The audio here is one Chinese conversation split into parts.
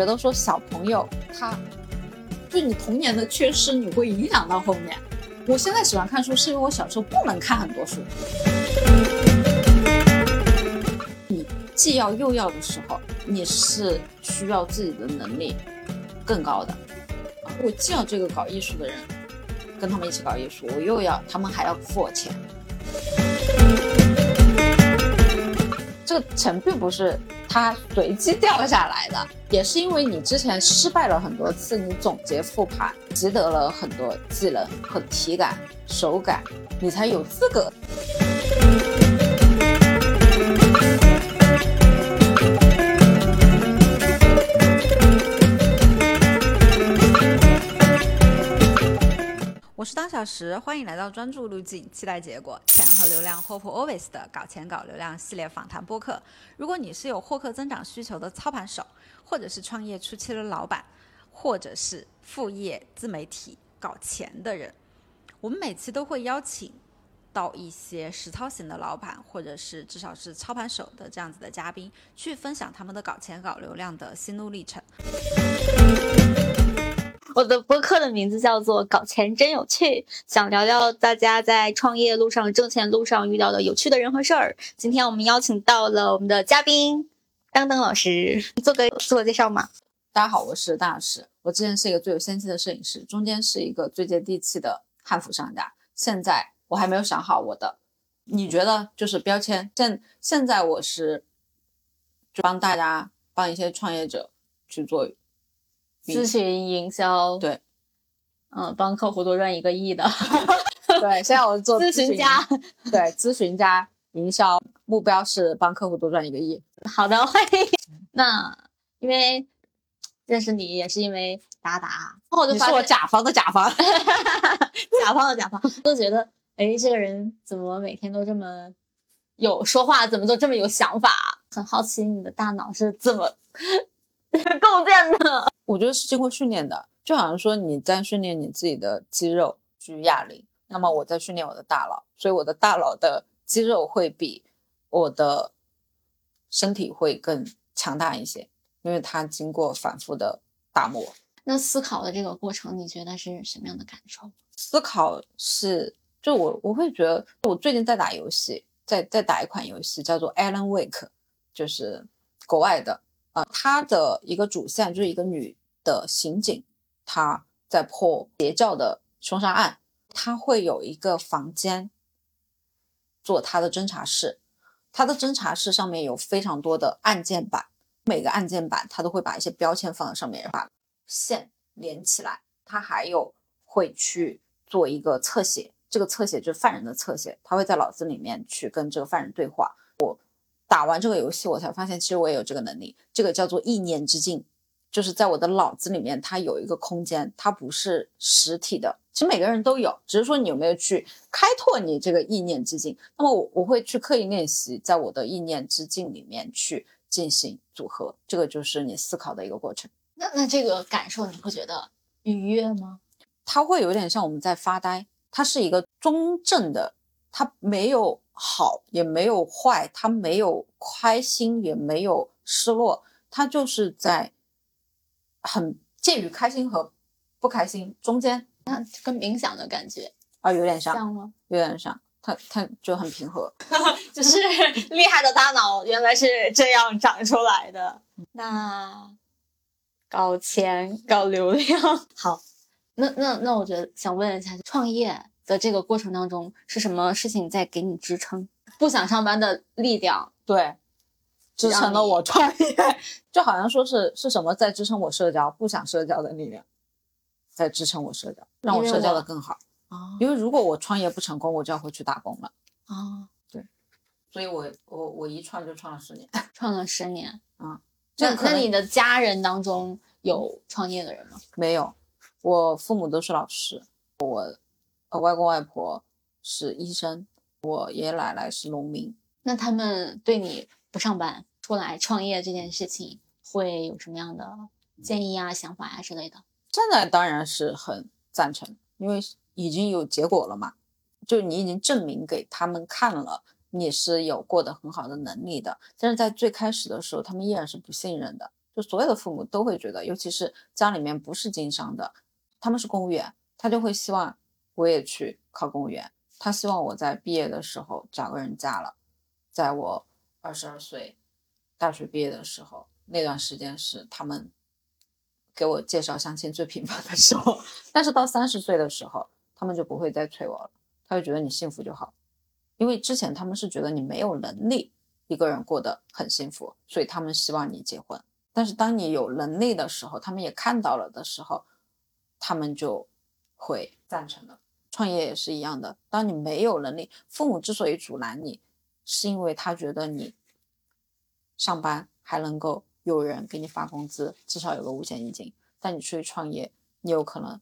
觉得说小朋友他，就你童年的缺失，你会影响到后面。我现在喜欢看书，是因为我小时候不能看很多书。你既要又要的时候，你是需要自己的能力更高的。我既要这个搞艺术的人跟他们一起搞艺术，我又要他们还要付我钱。这个钱并不是它随机掉下来的，也是因为你之前失败了很多次，你总结复盘，积得了很多技能和体感、手感，你才有资格。我是当小时，欢迎来到专注路径，期待结果，钱和流量，Hope Always 的搞钱搞流量系列访谈播客。如果你是有获客增长需求的操盘手，或者是创业初期的老板，或者是副业自媒体搞钱的人，我们每期都会邀请到一些实操型的老板，或者是至少是操盘手的这样子的嘉宾，去分享他们的搞钱搞流量的心路历程。我的播客的名字叫做“搞钱真有趣”，想聊聊大家在创业路上、挣钱路上遇到的有趣的人和事儿。今天我们邀请到了我们的嘉宾当当老师，做个自我介绍嘛。大家好，我是大师。我之前是一个最有仙气的摄影师，中间是一个最接地气的汉服商家。现在我还没有想好我的，你觉得就是标签？现现在我是就帮大家帮一些创业者去做。咨询营销，对，嗯，帮客户多赚一个亿的，对，现在我做咨询家，对，咨询家营销目标是帮客户多赚一个亿。好的，欢迎。那因为认识你也是因为达达，然后我就你是我甲方的甲方，甲方的甲方，都觉得哎，这个人怎么每天都这么有说话，怎么都这么有想法？很好奇你的大脑是怎么构建的。我觉得是经过训练的，就好像说你在训练你自己的肌肉举哑铃，那么我在训练我的大脑，所以我的大脑的肌肉会比我的身体会更强大一些，因为它经过反复的打磨。那思考的这个过程，你觉得是什么样的感受？思考是，就我我会觉得，我最近在打游戏，在在打一款游戏叫做 Alan Wake，就是国外的啊，它的一个主线就是一个女。的刑警，他在破邪教的凶杀案，他会有一个房间做他的侦查室，他的侦查室上面有非常多的案件板，每个案件板他都会把一些标签放在上面，把线连起来。他还有会去做一个侧写，这个侧写就是犯人的侧写，他会在脑子里面去跟这个犯人对话。我打完这个游戏，我才发现其实我也有这个能力，这个叫做意念之境。就是在我的脑子里面，它有一个空间，它不是实体的。其实每个人都有，只是说你有没有去开拓你这个意念之境。那么我我会去刻意练习，在我的意念之境里面去进行组合，这个就是你思考的一个过程。那那这个感受你会觉得愉悦吗？它会有点像我们在发呆，它是一个中正的，它没有好也没有坏，它没有开心也没有失落，它就是在。很介于开心和不开心中间，那跟冥想的感觉啊，有点像，像吗？有点像，它它就很平和，就是厉害的大脑原来是这样长出来的。那搞钱搞流量 好，那那那我觉得想问一下，创业的这个过程当中是什么事情在给你支撑？不想上班的力量，对。支撑了我创业，就好像说是是什么在支撑我社交，不想社交的力量，在支撑我社交，让我社交的更好啊。因为如果我创业不成功，我就要回去打工了啊。对，所以我我我一创就创了十年，创了十年啊。那那你的家人当中有创业的人吗？没有，我父母都是老师，我外公外婆是医生，我爷爷奶奶是农民。那他们对你不上班？出来创业这件事情会有什么样的建议啊、想法呀之类的？现在当然是很赞成，因为已经有结果了嘛，就你已经证明给他们看了，你是有过得很好的能力的。但是在最开始的时候，他们依然是不信任的，就所有的父母都会觉得，尤其是家里面不是经商的，他们是公务员，他就会希望我也去考公务员。他希望我在毕业的时候找个人嫁了，在我二十二岁大学毕业的时候，那段时间是他们给我介绍相亲最频繁的时候。但是到三十岁的时候，他们就不会再催我了，他就觉得你幸福就好，因为之前他们是觉得你没有能力一个人过得很幸福，所以他们希望你结婚。但是当你有能力的时候，他们也看到了的时候，他们就会赞成的。创业也是一样的，当你没有能力，父母之所以阻拦你，是因为他觉得你上班还能够有人给你发工资，至少有个五险一金。但你出去创业，你有可能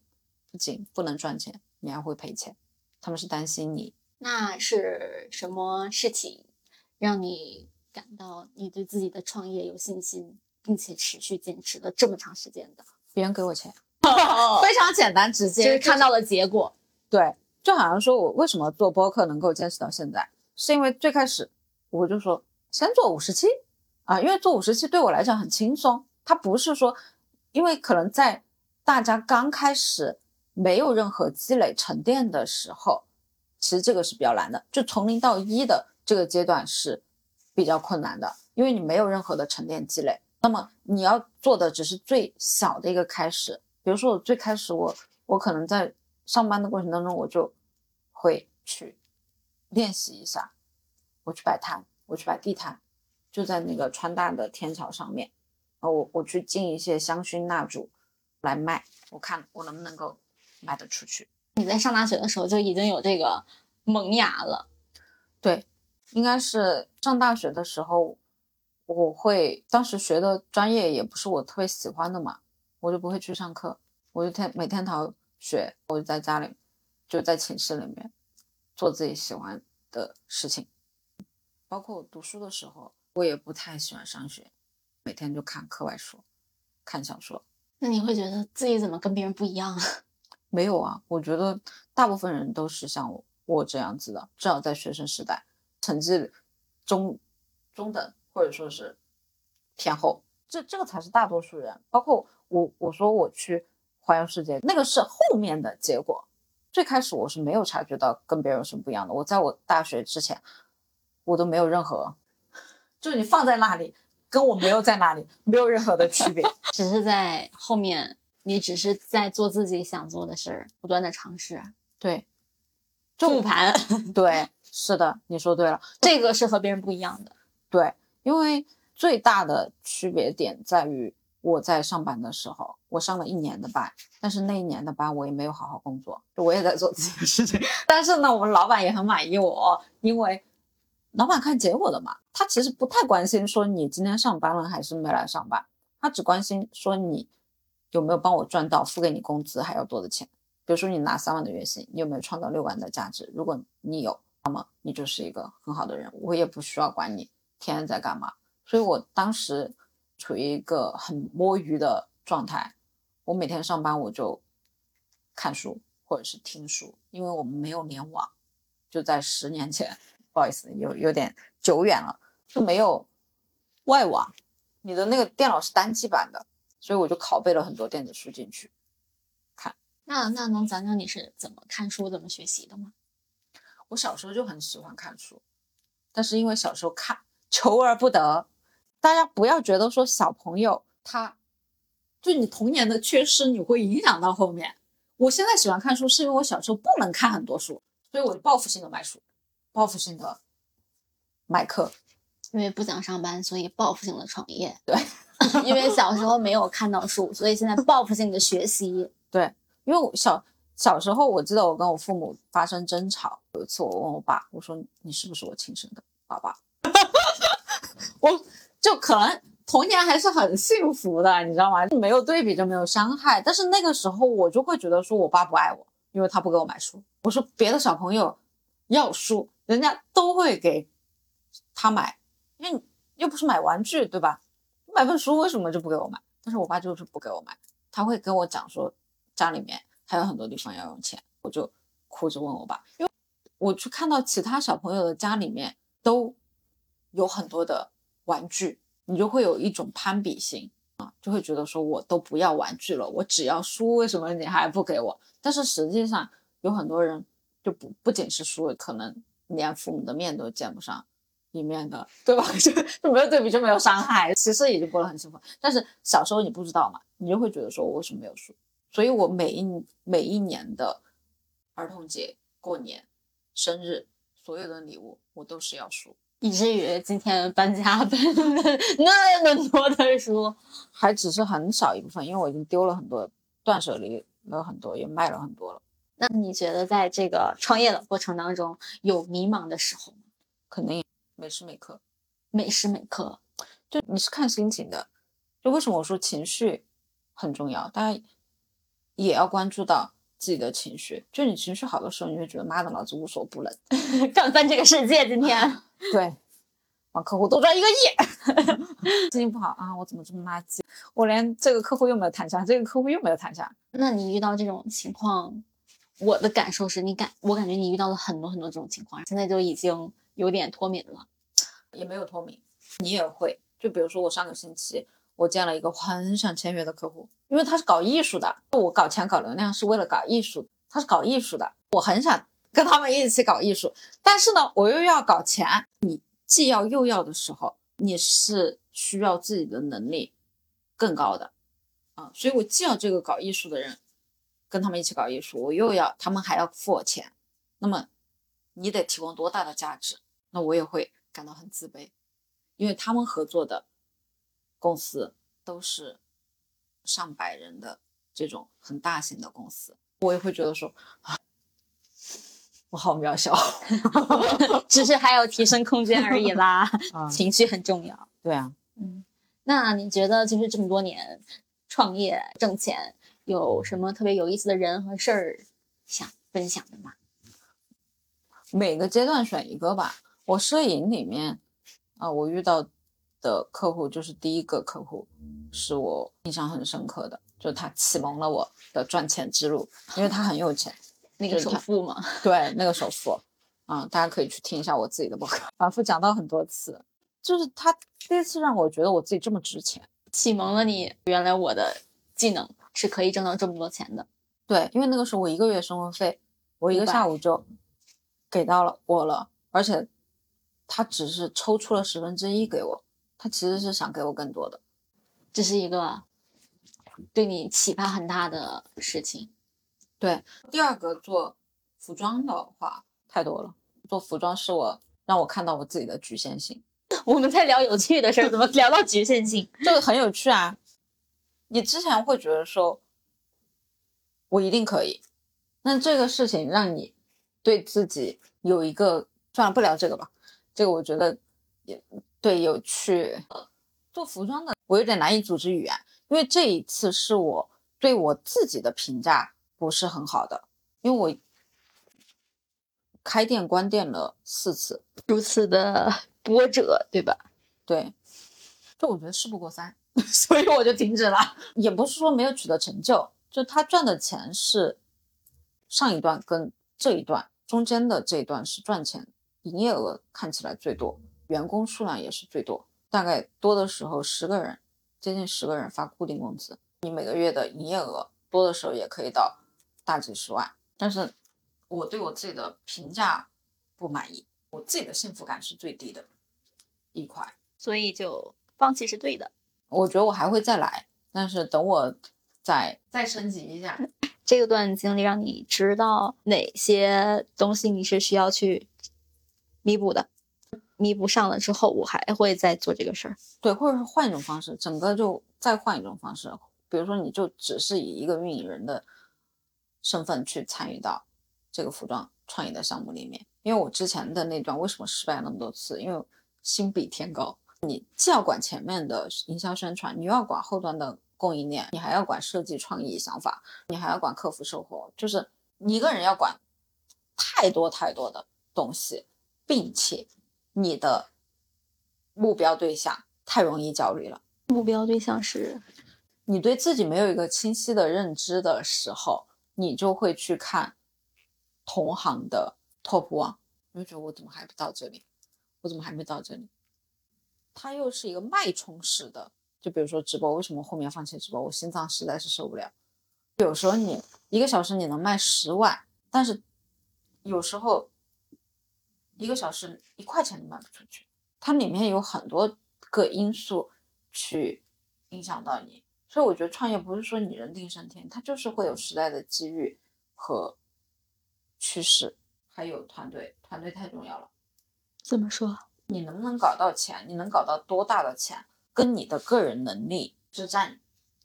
不仅不能赚钱，你还会赔钱。他们是担心你。那是什么事情让你感到你对自己的创业有信心，并且持续坚持了这么长时间的？别人给我钱，哦非常简单直接，就是看到了结果。对，就好像说我为什么做播客能够坚持到现在，是因为最开始我就说先做五十期啊，因为做五十期对我来讲很轻松，它不是说，因为可能在大家刚开始没有任何积累沉淀的时候，其实这个是比较难的，就从零到一的这个阶段是比较困难的，因为你没有任何的沉淀积累，那么你要做的只是最小的一个开始，比如说我最开始我我可能在上班的过程当中，我就会去练习一下，我去摆摊，我去摆地摊，就在那个川大的天桥上面，呃，我我去进一些香薰蜡烛来卖，我看我能不能够卖得出去。你在上大学的时候就已经有这个萌芽了。对，应该是上大学的时候，我会当时学的专业也不是我特别喜欢的嘛，我就不会去上课，我就天每天逃学，我就在家里，就在寝室里面做自己喜欢的事情。包括我读书的时候，我也不太喜欢上学，每天就看课外书，看小说。那你会觉得自己怎么跟别人不一样啊？没有啊，我觉得大部分人都是像我我这样子的，至少在学生时代，成绩中中等或者说是偏后，这这个才是大多数人。包括我，我说我去环游世界，那个是后面的结果。最开始我是没有察觉到跟别人有什么不一样的。我在我大学之前，我都没有任何，就是你放在那里，跟我没有在那里没有任何的区别。只是在后面，你只是在做自己想做的事儿，不断的尝试，对，复盘，对，是的，你说对了。这个是和别人不一样的。对，因为最大的区别点在于我在上班的时候，我上了一年的班，但是那一年的班我也没有好好工作，我也在做自己的事情。但是呢，我们老板也很满意我，因为老板看结果的嘛，他其实不太关心说你今天上班了还是没来上班，他只关心说你有没有帮我赚到付给你工资还要多的钱。比如说你拿三万的月薪，你有没有创造六万的价值？如果你有，那么你就是一个很好的人，我也不需要管你天天在干嘛。所以我当时处于一个很摸鱼的状态，我每天上班我就看书或者是听书，因为我们没有联网，就在十年前，不好意思，有有点久远了，就没有外网，你的那个电脑是单机版的，所以我就拷贝了很多电子书进去看。那那能讲讲你是怎么看书、怎么学习的吗？我小时候就很喜欢看书，但是因为小时候看求而不得，大家不要觉得说小朋友他，就你童年的缺失，你会影响到后面。我现在喜欢看书，是因为我小时候不能看很多书，所以我就报复性的买书，报复性的买课。因为不想上班，所以报复性的创业。对，因为小时候没有看到书，所以现在报复性的学习。对，因为我小小时候，我记得我跟我父母发生争吵，有一次我问我爸，我说你是不是我亲生的爸爸？我就可能童年还是很幸福的，你知道吗？没有对比就没有伤害。但是那个时候我就会觉得说我爸不爱我，因为他不给我买书。我说别的小朋友要书，人家都会给他买，因为又不是买玩具，对吧？买本书为什么就不给我买？但是我爸就是不给我买，他会跟我讲说家里面还有很多地方要用钱，我就哭着问我爸，因为我去看到其他小朋友的家里面都有很多的玩具，你就会有一种攀比心，啊，就会觉得说我都不要玩具了，我只要书，为什么你还不给我？但是实际上有很多人就不不仅是书，可能连父母的面都见不上一面的，对吧？就就没有对比就没有伤害，其实已经过得很幸福。但是小时候你不知道嘛，你就会觉得说我为什么没有书？所以我每一每一年的儿童节、过年、生日，所有的礼物我都是要书。以至于今天搬家搬了 那么多的书，还只是很少一部分，因为我已经丢了很多，断舍离了很多，也卖了很多了。那你觉得在这个创业的过程当中有迷茫的时候吗？肯定每时每刻，每时每刻，就你是看心情的。就为什么我说情绪很重要，大家也要关注到自己的情绪。就你情绪好的时候，你会觉得妈的，老子无所不能，干翻这个世界。今天。对，帮客户多赚一个亿。心情不好啊，我怎么这么垃圾？我连这个客户又没有谈下，这个客户又没有谈下。那你遇到这种情况，我的感受是你感，我感觉你遇到了很多很多这种情况，现在就已经有点脱敏了，也没有脱敏。你也会，就比如说我上个星期我见了一个很想签约的客户，因为他是搞艺术的，我搞钱搞流量是为了搞艺术，他是搞艺术的，我很想。跟他们一起搞艺术，但是呢，我又要搞钱。你既要又要的时候，你是需要自己的能力更高的啊。所以我既要这个搞艺术的人跟他们一起搞艺术，我又要他们还要付我钱。那么你得提供多大的价值？那我也会感到很自卑，因为他们合作的公司都是上百人的这种很大型的公司，我也会觉得说啊。我好渺小，只是还有提升空间而已啦。情绪很重要。对啊，嗯，那你觉得就是这么多年创业挣钱，有什么特别有意思的人和事儿想分享的吗？每个阶段选一个吧。我摄影里面啊，我遇到的客户就是第一个客户，是我印象很深刻的，就他启蒙了我的赚钱之路，因为他很有钱。那个首富嘛？对，那个首富，啊，大家可以去听一下我自己的博客，反复讲到很多次。就是他第一次让我觉得我自己这么值钱，启蒙了你。原来我的技能是可以挣到这么多钱的。对，因为那个时候我一个月生活费，我一个下午就给到了我了，而且他只是抽出了十分之一给我，他其实是想给我更多的。这是一个对你启发很大的事情。对，第二个做服装的话太多了。做服装是我让我看到我自己的局限性。我们在聊有趣的事儿，怎么聊到局限性？这个很有趣啊！你之前会觉得说，我一定可以，那这个事情让你对自己有一个算了，不聊这个吧。这个我觉得也对，有趣。做服装的我有点难以组织语言，因为这一次是我对我自己的评价。不是很好的，因为我开店关店了四次，如此的波折，对吧？对，就我觉得事不过三，所以我就停止了。也不是说没有取得成就，就他赚的钱是上一段跟这一段中间的这一段是赚钱，营业额看起来最多，员工数量也是最多，大概多的时候十个人，接近十个人发固定工资，你每个月的营业额多的时候也可以到。大几十万，但是我对我自己的评价不满意，我自己的幸福感是最低的一块，所以就放弃是对的。我觉得我还会再来，但是等我再再升级一下，这个段经历让你知道哪些东西你是需要去弥补的，弥补上了之后，我还会再做这个事儿。对，或者是换一种方式，整个就再换一种方式，比如说你就只是以一个运营人的。身份去参与到这个服装创业的项目里面，因为我之前的那段为什么失败那么多次？因为心比天高，你既要管前面的营销宣传，你又要管后端的供应链，你还要管设计创意想法，你还要管客服售后，就是你一个人要管太多太多的东西，并且你的目标对象太容易焦虑了。目标对象是你对自己没有一个清晰的认知的时候。你就会去看同行的 top one，你会觉得我怎么还不到这里？我怎么还没到这里？它又是一个脉冲式的，就比如说直播，为什么后面放弃直播？我心脏实在是受不了。有时候你一个小时你能卖十万，但是有时候一个小时一块钱都卖不出去，它里面有很多个因素去影响到你。所以我觉得创业不是说你人定胜天，它就是会有时代的机遇和趋势，还有团队，团队太重要了。怎么说？你能不能搞到钱？你能搞到多大的钱？跟你的个人能力是占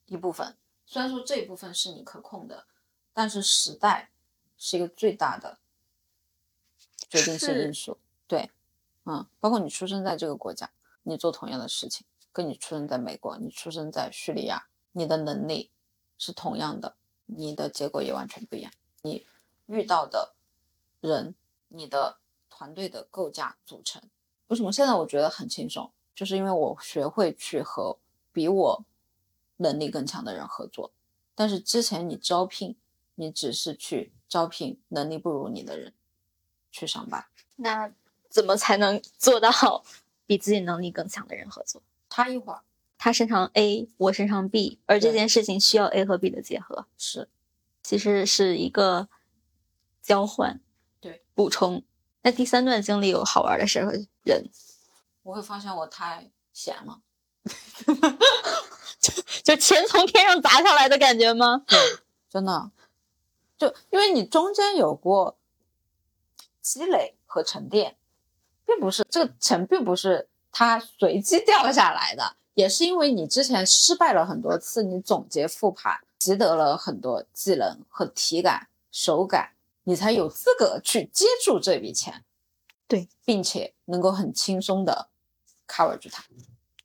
一部分。虽然说这一部分是你可控的，但是时代是一个最大的决定性因素。对，嗯，包括你出生在这个国家，你做同样的事情，跟你出生在美国，你出生在叙利亚，你的能力是同样的，你的结果也完全不一样。你遇到的人，你的团队的构架组成。为什么现在我觉得很轻松？就是因为我学会去和比我能力更强的人合作。但是之前你招聘，你只是去招聘能力不如你的人去上班。那怎么才能做到 比自己能力更强的人合作？差异化，他擅长 A，我擅长 B，而这件事情需要 A 和 B 的结合，是其实是一个交换，对，补充。那第三段经历有好玩的事和人，我会发现我太闲了。就钱从天上砸下来的感觉吗？对，真的，就因为你中间有过积累和沉淀，并不是这个钱并不是它随机掉下来的，也是因为你之前失败了很多次，你总结复盘，习得了很多技能和体感、手感，你才有资格去接住这笔钱。对，并且能够很轻松的 cover 住它。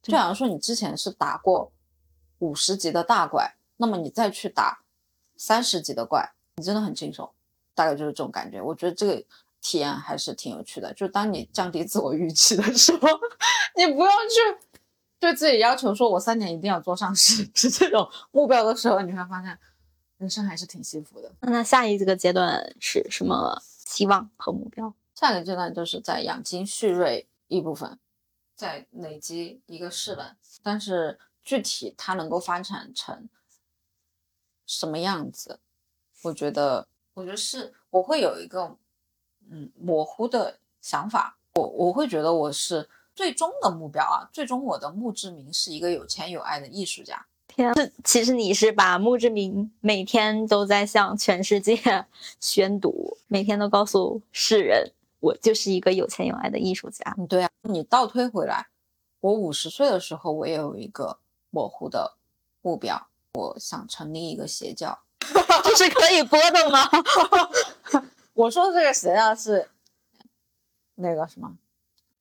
就好像说你之前是打过五十级的大怪，那么你再去打三十级的怪，你真的很轻松，大概就是这种感觉。我觉得这个体验还是挺有趣的。就当你降低自我预期的时候，你不用去对自己要求说我三年一定要做上市是这种目标的时候，你会发现人生还是挺幸福的。那那下一个阶段是什么希望和目标？下一个阶段就是在养精蓄锐一部分。在累积一个势能，但是具体它能够发展成什么样子，我觉得，我觉得是我会有一个嗯模糊的想法，我我会觉得我是最终的目标啊，最终我的墓志铭是一个有钱有爱的艺术家。天，其实你是把墓志铭每天都在向全世界 宣读，每天都告诉世人。我就是一个有钱有爱的艺术家。嗯，对啊，你倒推回来，我五十岁的时候，我也有一个模糊的目标，我想成立一个邪教，这是可以播的吗？我说的这个邪教是那个什么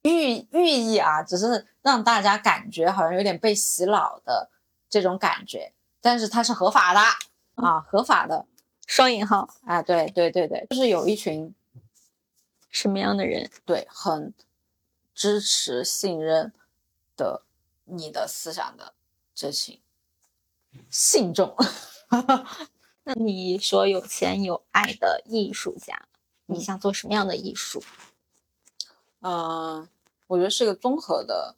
寓寓意啊，只是让大家感觉好像有点被洗脑的这种感觉，但是它是合法的啊，合法的双引号啊，对对对对，就是有一群。什么样的人？对，很支持、信任的你的思想的这群信众。那你说有钱有爱的艺术家，你想做什么样的艺术？嗯，我觉得是个综合的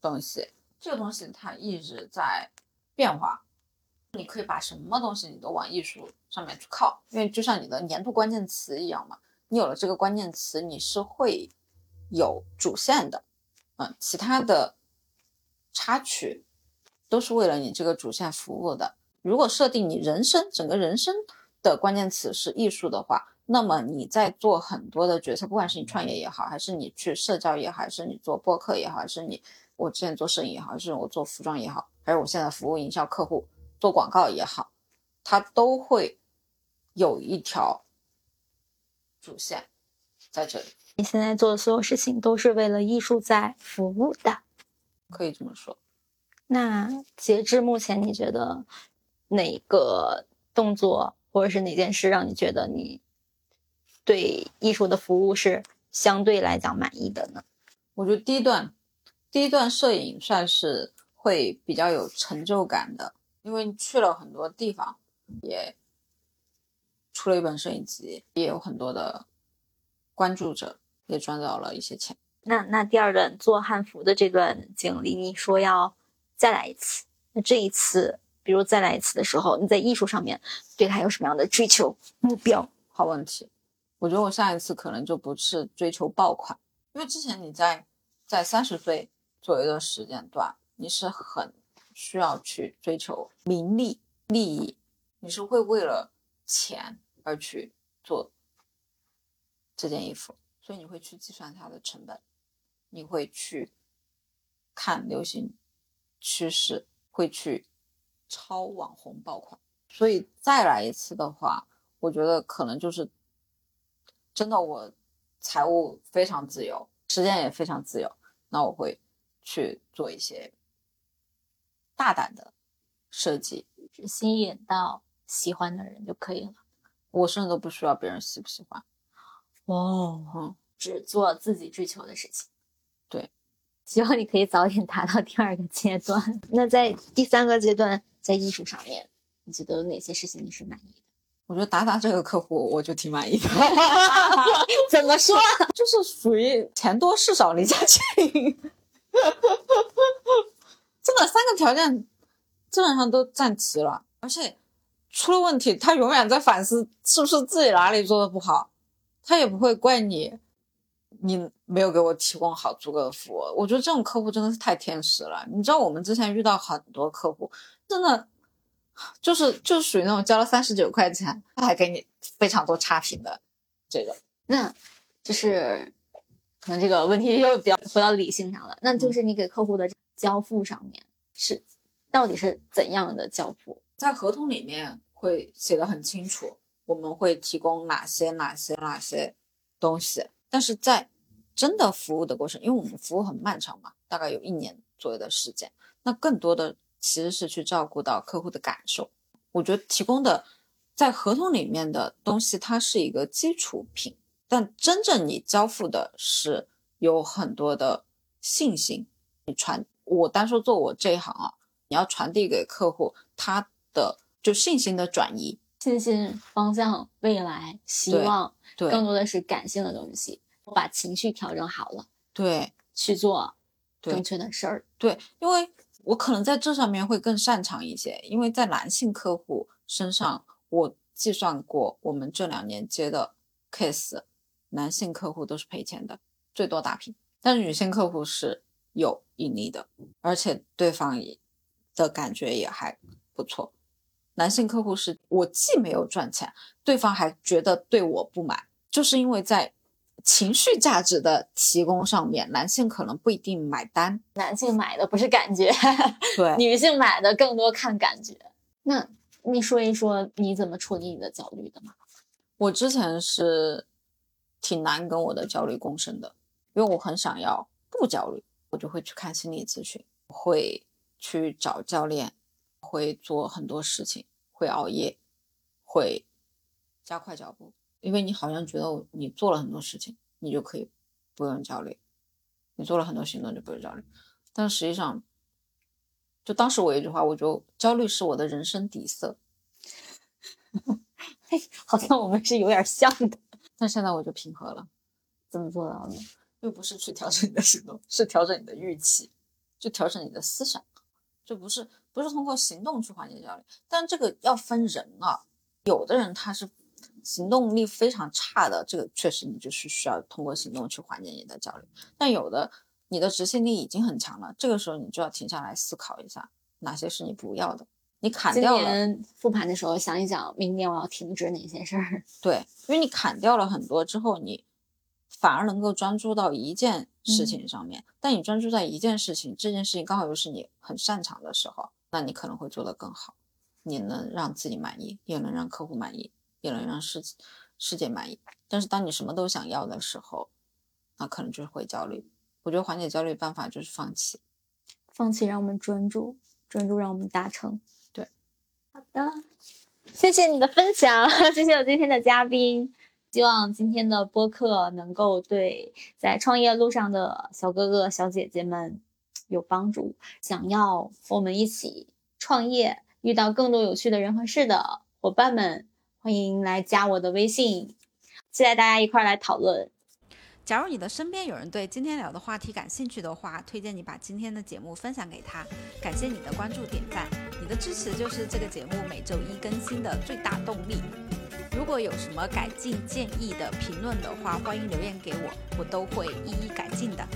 东西。这个东西它一直在变化，你可以把什么东西你都往艺术上面去靠，因为就像你的年度关键词一样嘛。你有了这个关键词，你是会有主线的，嗯，其他的插曲都是为了你这个主线服务的。如果设定你人生整个人生的关键词是艺术的话，那么你在做很多的决策，不管是你创业也好，还是你去社交也好，还是你做播客也好，还是你我之前做摄影也好，还是我做服装也好，还是我现在服务营销客户做广告也好，它都会有一条。主线在这里。你现在做的所有事情都是为了艺术在服务的，可以这么说。那截至目前，你觉得哪个动作或者是哪件事让你觉得你对艺术的服务是相对来讲满意的呢？我觉得第一段，第一段摄影算是会比较有成就感的，因为去了很多地方，也。出了一本摄影集，也有很多的关注者，也赚到了一些钱。那那第二段做汉服的这段经历，你说要再来一次，那这一次，比如再来一次的时候，你在艺术上面对他有什么样的追求目标？好问题，我觉得我下一次可能就不是追求爆款，因为之前你在在三十岁左右的时间段，你是很需要去追求名利利益，你是会为了钱而去做这件衣服，所以你会去计算它的成本，你会去看流行趋势，会去抄网红爆款，所以再来一次的话。我觉得可能就是真的，我财务非常自由，时间也非常自由，那我会去做一些大胆的设计，只吸引到喜欢的人就可以了。我甚至都不需要别人喜不喜欢。哦，嗯，只做自己追求的事情。对，希望你可以早点达到第二个阶段。那在第三个阶段，在艺术上面，你觉得有哪些事情你是满意的？我觉得达达这个客户我就挺满意的 怎么说？就是属于钱多事少离家近，真的三个条件基本上都占齐了，而且出了问题，他永远在反思是不是自己哪里做的不好，他也不会怪你，你没有给我提供好足够的服务。我觉得这种客户真的是太天使了。你知道我们之前遇到很多客户，真的。就是就是属于那种交了三十九块钱，他还给你非常多差评的这个，那就是可能这个问题又比较回到理性上了。那就是你给客户的交付上面是到底是怎样的交付？在合同里面会写的很清楚，我们会提供哪些哪些哪些东西，但是在真的服务的过程，因为我们服务很漫长嘛，大概有一年左右的时间，那更多的。其实是去照顾到客户的感受，我觉得提供的在合同里面的东西，它是一个基础品，但真正你交付的是有很多的信心。你传我单说做我这一行啊，你要传递给客户他的就信心的转移，信心、方向、未来、希望，对，更多的是感性的东西。我把情绪调整好了，对，去做正确的事儿，对，因为。我可能在这上面会更擅长一些，因为在男性客户身上，我计算过我们这两年接的 case，男性客户都是赔钱的，最多打平，但是女性客户是有盈利的，而且对方的感觉也还不错。男性客户是我既没有赚钱，对方还觉得对我不满，就是因为在。情绪价值的提供上面，男性可能不一定买单。男性买的不是感觉，对，女性买的更多看感觉。那你说一说你怎么处理你的焦虑的吗？我之前是挺难跟我的焦虑共生的，因为我很想要不焦虑，我就会去看心理咨询，会去找教练，会做很多事情，会熬夜，会加快脚步。因为你好像觉得你做了很多事情，你就可以不用焦虑，你做了很多行动就不用焦虑。但实际上，就当时我一句话，我就焦虑是我的人生底色。好像我们是有点像的。但现在我就平和了，怎么做到的？又不是去调整你的行动，是调整你的预期，就调整你的思想，就不是不是通过行动去缓解焦虑。但这个要分人啊，有的人他是。行动力非常差的，这个确实你就是需要通过行动去缓解你的焦虑。但有的你的执行力已经很强了，这个时候你就要停下来思考一下，哪些是你不要的，你砍掉了。今年复盘的时候想一想，明年我要停止哪些事儿？对，因为你砍掉了很多之后，你反而能够专注到一件事情上面。但你专注在一件事情，这件事情刚好又是你很擅长的时候，那你可能会做得更好，你能让自己满意，也能让客户满意。也能让世世界满意，但是当你什么都想要的时候，那可能就是会焦虑。我觉得缓解焦虑办法就是放弃，放弃让我们专注，专注让我们达成。对，好的，谢谢你的分享，谢谢我今天的嘉宾。希望今天的播客能够对在创业路上的小哥哥、小姐姐们有帮助。想要我们一起创业，遇到更多有趣的人和事的伙伴们，欢迎来加我的微信。期待大家一块来讨论。假如你的身边有人对今天聊的话题感兴趣的话，推荐你把今天的节目分享给他。感谢你的关注、点赞，你的支持就是这个节目每周一更新的最大动力。如果有什么改进建议的评论的话欢迎留言给我我都会一一改进的。